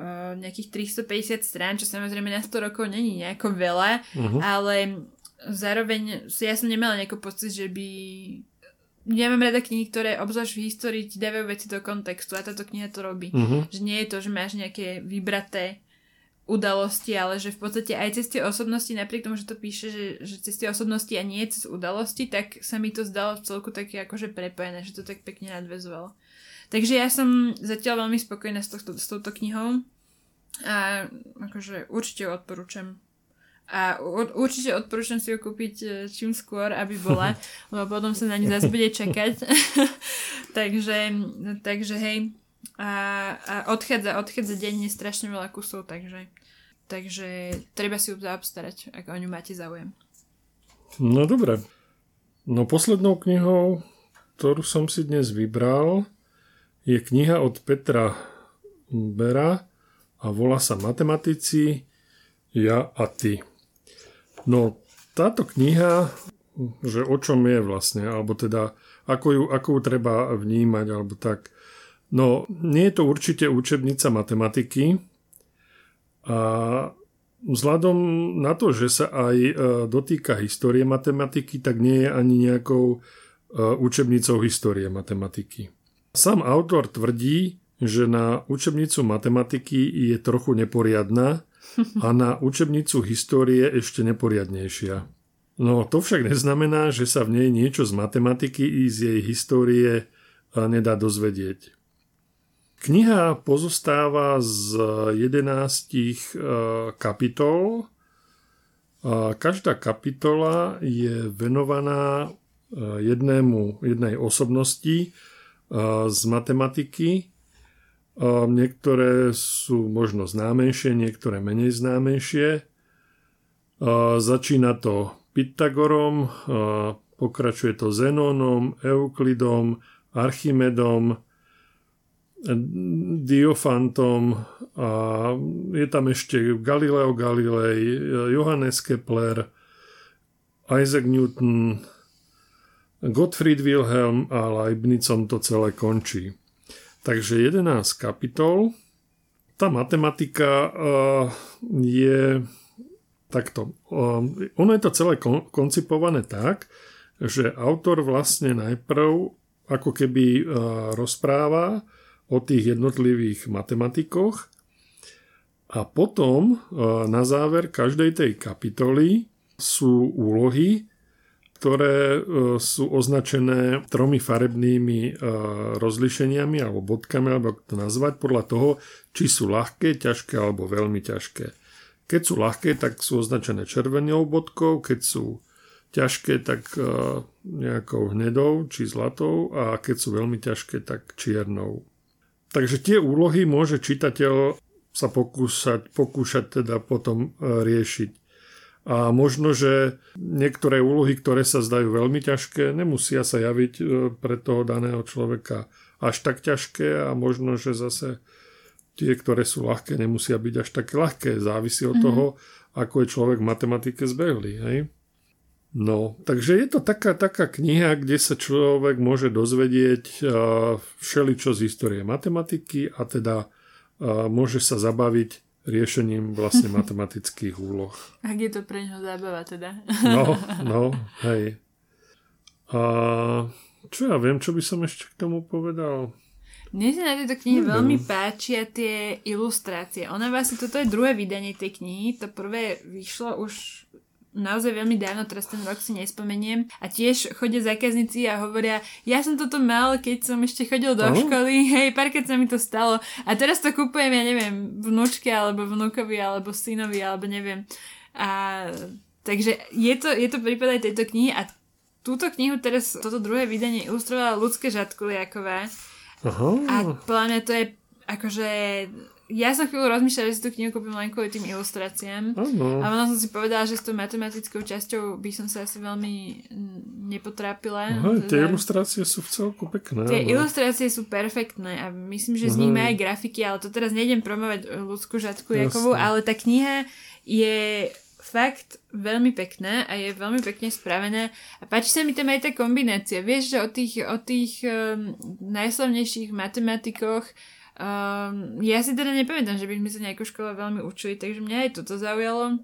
uh, nejakých 350 strán, čo samozrejme na 100 rokov není nejako veľa, uh-huh. ale zároveň ja som nemala nejaký pocit, že by nemám rada knihy, ktoré obzvlášť v histórii ti dávajú veci do kontextu a táto kniha to robí. Uh-huh. Že nie je to, že máš nejaké vybraté udalosti, ale že v podstate aj cez tie osobnosti, napriek tomu, že to píše, že, že cez tie osobnosti a nie cez udalosti, tak sa mi to zdalo v celku také akože prepojené, že to tak pekne nadvezovalo. Takže ja som zatiaľ veľmi spokojná s, tohto, s touto knihou a akože určite odporúčam a určite odporúčam si ju kúpiť e, čím skôr, aby bola, [laughs] lebo potom sa na ňu zase bude čakať. [laughs] takže, takže hej. A, a odchádza, odchádza denne strašne veľa kusov, takže, takže treba si ju zaobstarať, ak o ňu máte záujem. No dobre. No poslednou knihou, ktorú som si dnes vybral, je kniha od Petra Bera a volá sa Matematici, ja a ty. No, táto kniha, že o čom je vlastne, alebo teda ako ju, ako ju treba vnímať, alebo tak. No, nie je to určite učebnica matematiky a vzhľadom na to, že sa aj e, dotýka histórie matematiky, tak nie je ani nejakou e, učebnicou histórie matematiky. Sám autor tvrdí, že na učebnicu matematiky je trochu neporiadná, a na učebnicu histórie ešte neporiadnejšia. No to však neznamená, že sa v nej niečo z matematiky i z jej histórie nedá dozvedieť. Kniha pozostáva z 11 kapitol. Každá kapitola je venovaná jednému, jednej osobnosti z matematiky Niektoré sú možno známejšie, niektoré menej známejšie. Začína to Pythagorom, pokračuje to Zenónom, Euklidom, Archimedom, Diofantom a je tam ešte Galileo Galilei, Johannes Kepler, Isaac Newton, Gottfried Wilhelm a Leibnicom to celé končí. Takže 11 kapitol. Tá matematika uh, je takto. Uh, ono je to celé kon- koncipované tak, že autor vlastne najprv ako keby uh, rozpráva o tých jednotlivých matematikoch a potom na záver každej tej kapitoly sú úlohy, ktoré e, sú označené tromi farebnými e, rozlišeniami alebo bodkami, alebo ako to nazvať, podľa toho, či sú ľahké, ťažké alebo veľmi ťažké. Keď sú ľahké, tak sú označené červenou bodkou, keď sú ťažké, tak e, nejakou hnedou či zlatou a keď sú veľmi ťažké, tak čiernou. Takže tie úlohy môže čitateľ sa pokúšať, pokúšať teda potom riešiť. A možno, že niektoré úlohy, ktoré sa zdajú veľmi ťažké, nemusia sa javiť e, pre toho daného človeka až tak ťažké a možno, že zase tie, ktoré sú ľahké, nemusia byť až také ľahké. Závisí od mm-hmm. toho, ako je človek v matematike zbehlý. Hej? No, takže je to taká, taká kniha, kde sa človek môže dozvedieť uh, všeličo z histórie matematiky a teda uh, môže sa zabaviť riešením vlastne [laughs] matematických úloh. Ak je to pre ňo zábava teda. No, no, [laughs] hej. A čo ja viem, čo by som ešte k tomu povedal? Mne sa na tejto knihe Neviem. veľmi páčia tie ilustrácie. Ona vlastne, toto je druhé vydanie tej knihy. To prvé vyšlo už naozaj veľmi dávno, teraz ten rok si nespomeniem. A tiež chodia zákazníci a hovoria, ja som toto mal, keď som ešte chodil do oh. školy, [laughs] hej, párkrát sa mi to stalo. A teraz to kúpujem, ja neviem, vnúčke, alebo vnúkovi, alebo synovi, alebo neviem. A takže je to, je to prípad aj tejto knihy a túto knihu teraz, toto druhé vydanie ilustrovala ľudské Žatkuliaková Aha. A podľa mňa to je akože ja som chvíľu rozmýšľala, že si tú knihu kúpim len kvôli tým ilustráciám. A potom som si povedala, že s tou matematickou časťou by som sa asi veľmi nepotrápila. Aha, tie ilustrácie sú v celku pekné. Tie no. ilustrácie sú perfektné a myslím, že z nich má aj grafiky, ale to teraz nejdem promovať ľudskú žatku Jakovú, ale tá kniha je fakt veľmi pekná a je veľmi pekne spravená a páči sa mi tam aj tá kombinácia. Vieš, že o tých, o tých um, najslavnejších matematikoch Um, ja si teda nepamätám, že by sme sa nejakú škole veľmi učili, takže mňa aj toto zaujalo.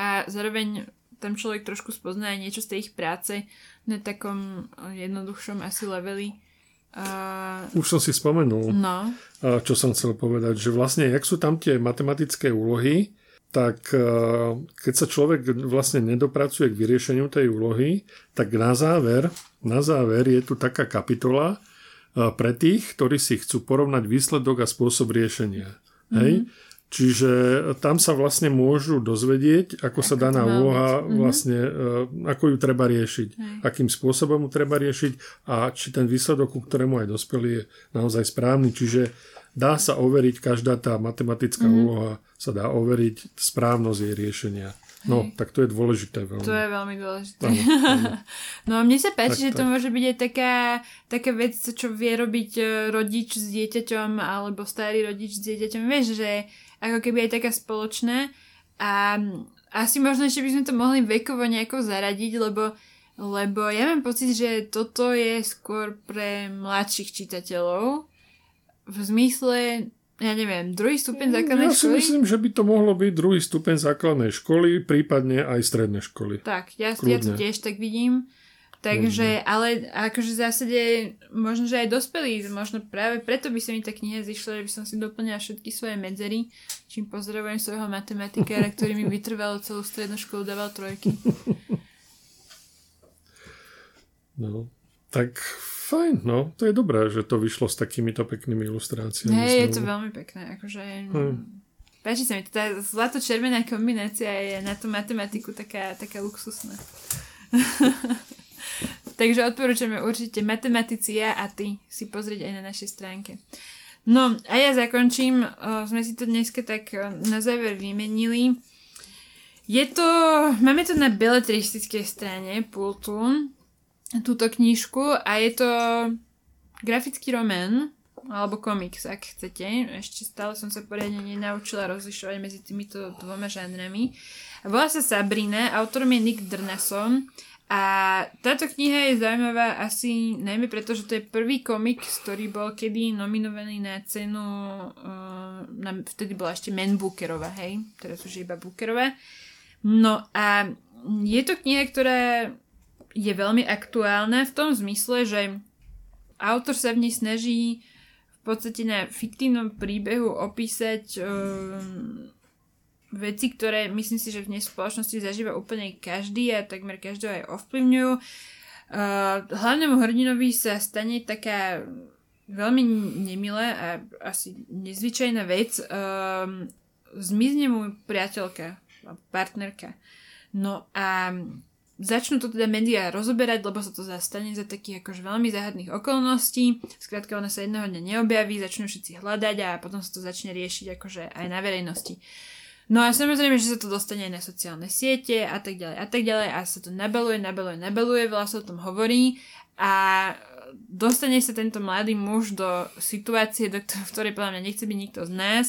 A zároveň tam človek trošku spozná aj niečo z tej ich práce na takom jednoduchšom asi leveli. Uh, Už som si spomenul, no. čo som chcel povedať, že vlastne, jak sú tam tie matematické úlohy, tak keď sa človek vlastne nedopracuje k vyriešeniu tej úlohy, tak na záver, na záver je tu taká kapitola, pre tých, ktorí si chcú porovnať výsledok a spôsob riešenia. Mm-hmm. Hej? Čiže tam sa vlastne môžu dozvedieť, ako, ako sa daná úloha mm-hmm. vlastne, ako ju treba riešiť, Hej. akým spôsobom ju treba riešiť a či ten výsledok, ku ktorému aj dospeli, je naozaj správny. Čiže dá sa overiť, každá tá matematická mm-hmm. úloha sa dá overiť správnosť jej riešenia. No, tak to je dôležité veľmi. To je veľmi dôležité. [laughs] No a mne sa páči, tak, že to tak. môže byť aj taká, taká vec, čo vie robiť e, rodič s dieťaťom alebo starý rodič s dieťaťom. Vieš, že ako keby aj taká spoločná. A asi možno ešte by sme to mohli vekovo nejako zaradiť, lebo, lebo ja mám pocit, že toto je skôr pre mladších čitateľov. V zmysle ja neviem, druhý stupeň mm, základnej školy? Ja si myslím, že by to mohlo byť druhý stupeň základnej školy, prípadne aj strednej školy. Tak, ja, ja to tiež tak vidím. Takže, mm. ale akože v zásade možno, že aj dospelí, možno práve preto by sa mi tá kniha zišla, že by som si doplňala všetky svoje medzery, čím pozdravujem svojho matematikára, ktorý mi vytrval celú strednú školu, dával trojky. [laughs] No, tak fajn, no, to je dobré, že to vyšlo s takýmito peknými ilustráciami. Hej, je to veľmi pekné, akože... Hmm. Páči sa mi, tá zlato-červená kombinácia je na tú matematiku taká, taká luxusná. [laughs] Takže odporúčame určite matematici ja a ty si pozrieť aj na našej stránke. No a ja zakončím, o, sme si to dneska tak o, na záver vymenili. Je to, máme to na beletristickej strane pultu, túto knižku a je to grafický román alebo komiks, ak chcete. Ešte stále som sa poriadne nenaučila rozlišovať medzi týmito dvoma žánrami. Volá sa Sabrina, autorom je Nick Drnason a táto kniha je zaujímavá asi najmä preto, že to je prvý komiks, ktorý bol kedy nominovaný na cenu, uh, na, vtedy bola ešte Man Bookerová, hej, teraz už je iba Bookerová. No a je to kniha, ktorá je veľmi aktuálne v tom zmysle, že autor sa v nej snaží v podstate na fiktívnom príbehu opísať um, veci, ktoré myslím si, že v dnes spoločnosti zažíva úplne každý a takmer každého aj ovplyvňujú. Uh, hlavnému hrdinovi sa stane taká veľmi nemilá a asi nezvyčajná vec. Um, zmizne mu priateľka, partnerka. No a začnú to teda médiá rozoberať, lebo sa to zastane za takých akože veľmi záhadných okolností. Skrátka ona sa jedného dňa neobjaví, začnú všetci hľadať a potom sa to začne riešiť akože aj na verejnosti. No a samozrejme, že sa to dostane aj na sociálne siete a tak ďalej a tak ďalej a sa to nabaluje, nabaluje, nabaluje, veľa sa o tom hovorí a dostane sa tento mladý muž do situácie, do ktorej podľa mňa nechce byť nikto z nás,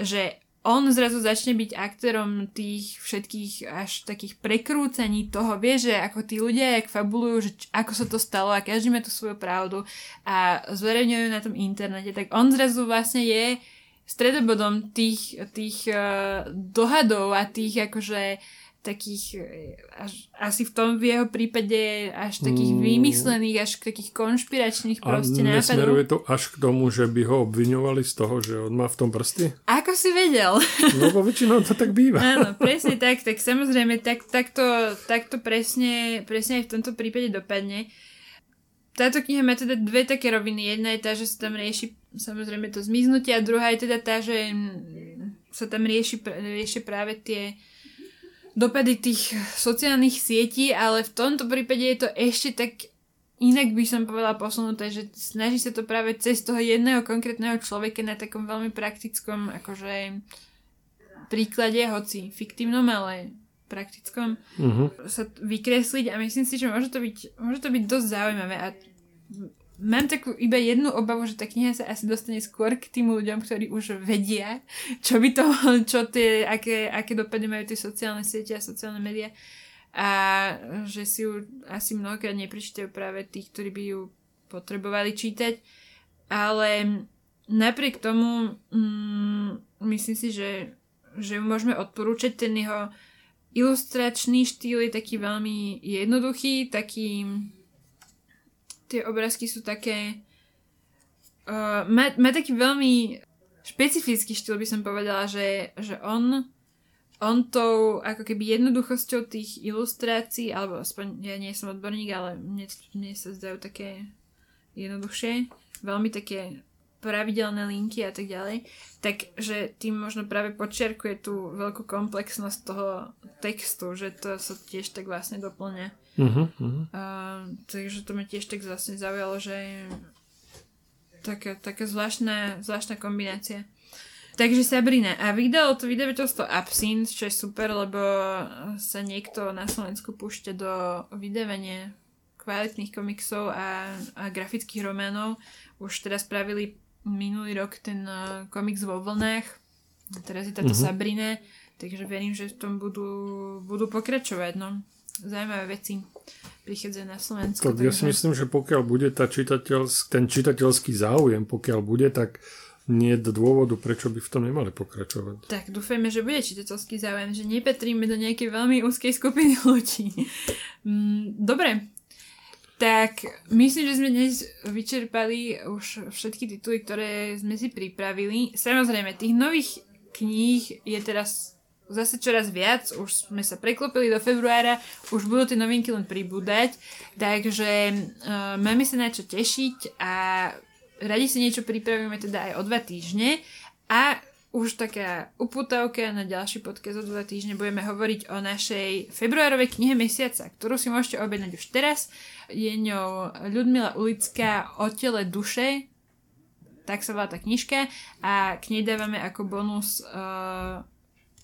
že on zrazu začne byť aktérom tých všetkých až takých prekrúcení toho, vie, že ako tí ľudia, jak fabulujú, že ako sa to stalo a každý má tú svoju pravdu a zverejňujú na tom internete, tak on zrazu vlastne je stredobodom tých, tých uh, dohadov a tých akože takých e, až, asi v tom v jeho prípade až takých mm. vymyslených, až takých konšpiračných proste A nesmeruje to až k tomu, že by ho obviňovali z toho, že on má v tom prsty? Ako si vedel? No bo väčšinou to tak býva. [laughs] Áno, presne tak, tak samozrejme tak, takto, takto presne, presne aj v tomto prípade dopadne. Táto kniha má teda dve také roviny. Jedna je tá, že sa tam rieši samozrejme to zmiznutie a druhá je teda tá, že sa tam rieši, rieši práve tie dopady tých sociálnych sietí, ale v tomto prípade je to ešte tak inak by som povedala posunuté, že snaží sa to práve cez toho jedného konkrétneho človeka na takom veľmi praktickom akože príklade, hoci fiktívnom, ale praktickom, uh-huh. sa vykresliť a myslím si, že môže to byť, môže to byť dosť zaujímavé a mám takú iba jednu obavu, že tá kniha sa asi dostane skôr k tým ľuďom, ktorí už vedia, čo by to, [laughs] čo tie, aké, aké dopady majú tie sociálne siete a sociálne médiá. A že si ju asi mnohokrát neprečítajú práve tí, ktorí by ju potrebovali čítať, ale napriek tomu mm, myslím si, že, že ju môžeme odporúčať. Ten jeho ilustračný štýl je taký veľmi jednoduchý, taký tie obrázky sú také uh, má, má taký veľmi špecifický štýl by som povedala, že, že on on tou ako keby jednoduchosťou tých ilustrácií, alebo aspoň ja nie som odborník, ale mne, mne sa zdajú také jednoduchšie, veľmi také pravidelné linky a tak ďalej, takže tým možno práve počiarkuje tú veľkú komplexnosť toho textu, že to sa tiež tak vlastne doplňa. Uh-huh, uh-huh. Uh, takže to ma tiež tak vlastne zaujalo, že je taká, taká zvláštna, zvláštna kombinácia. Takže Sabrina. A vydalo to vydavateľstvo Absint, čo je super, lebo sa niekto na Slovensku púšťa do vydávania kvalitných komiksov a, a grafických románov. Už teraz spravili minulý rok ten uh, komiks vo vlnách. Teraz je táto mm-hmm. Sabrina, takže verím, že v tom budú, budú pokračovať. No. Zaujímavé veci prichádzajú na Slovensku. Tak ja si myslím, že pokiaľ bude tá čitateľsk, ten čitateľský záujem, pokiaľ bude, tak nie je dôvodu, prečo by v tom nemali pokračovať. Tak dúfajme, že bude čitateľský záujem, že nepatríme do nejakej veľmi úzkej skupiny [laughs] ľudí. Mm, dobre, tak myslím, že sme dnes vyčerpali už všetky tituly, ktoré sme si pripravili. Samozrejme, tých nových kníh je teraz zase čoraz viac, už sme sa preklopili do februára, už budú tie novinky len pribúdať, takže uh, máme sa na čo tešiť a radi si niečo pripravíme teda aj o dva týždne a už taká uputavka na ďalší podcast o dva týždne budeme hovoriť o našej februárovej knihe mesiaca, ktorú si môžete objednať už teraz. Je ňou Ľudmila Ulická o tele duše, tak sa volá tá knižka a k nej dávame ako bonus uh,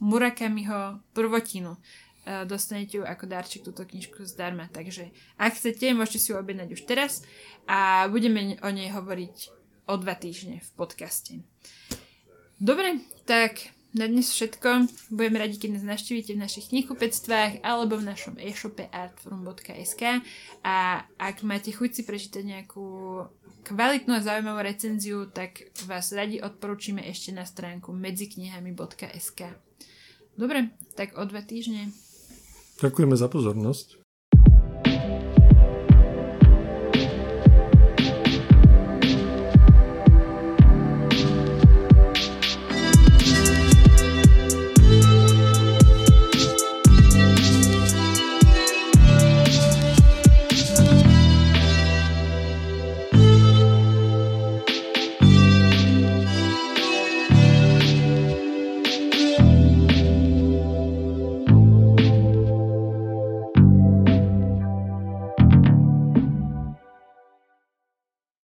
Murakamiho prvotinu. Uh, dostanete ju ako darček túto knižku zdarma, takže ak chcete, môžete si ju objednať už teraz a budeme o nej hovoriť o dva týždne v podcaste. Dobre, tak na dnes všetko. Budeme radi, keď nás navštívite v našich knihkupectvách alebo v našom e-shope artforum.sk a ak máte chuť si prečítať nejakú kvalitnú a zaujímavú recenziu, tak vás radi odporúčime ešte na stránku medziknihami.sk. Dobre, tak o dva týždne. Ďakujeme za pozornosť.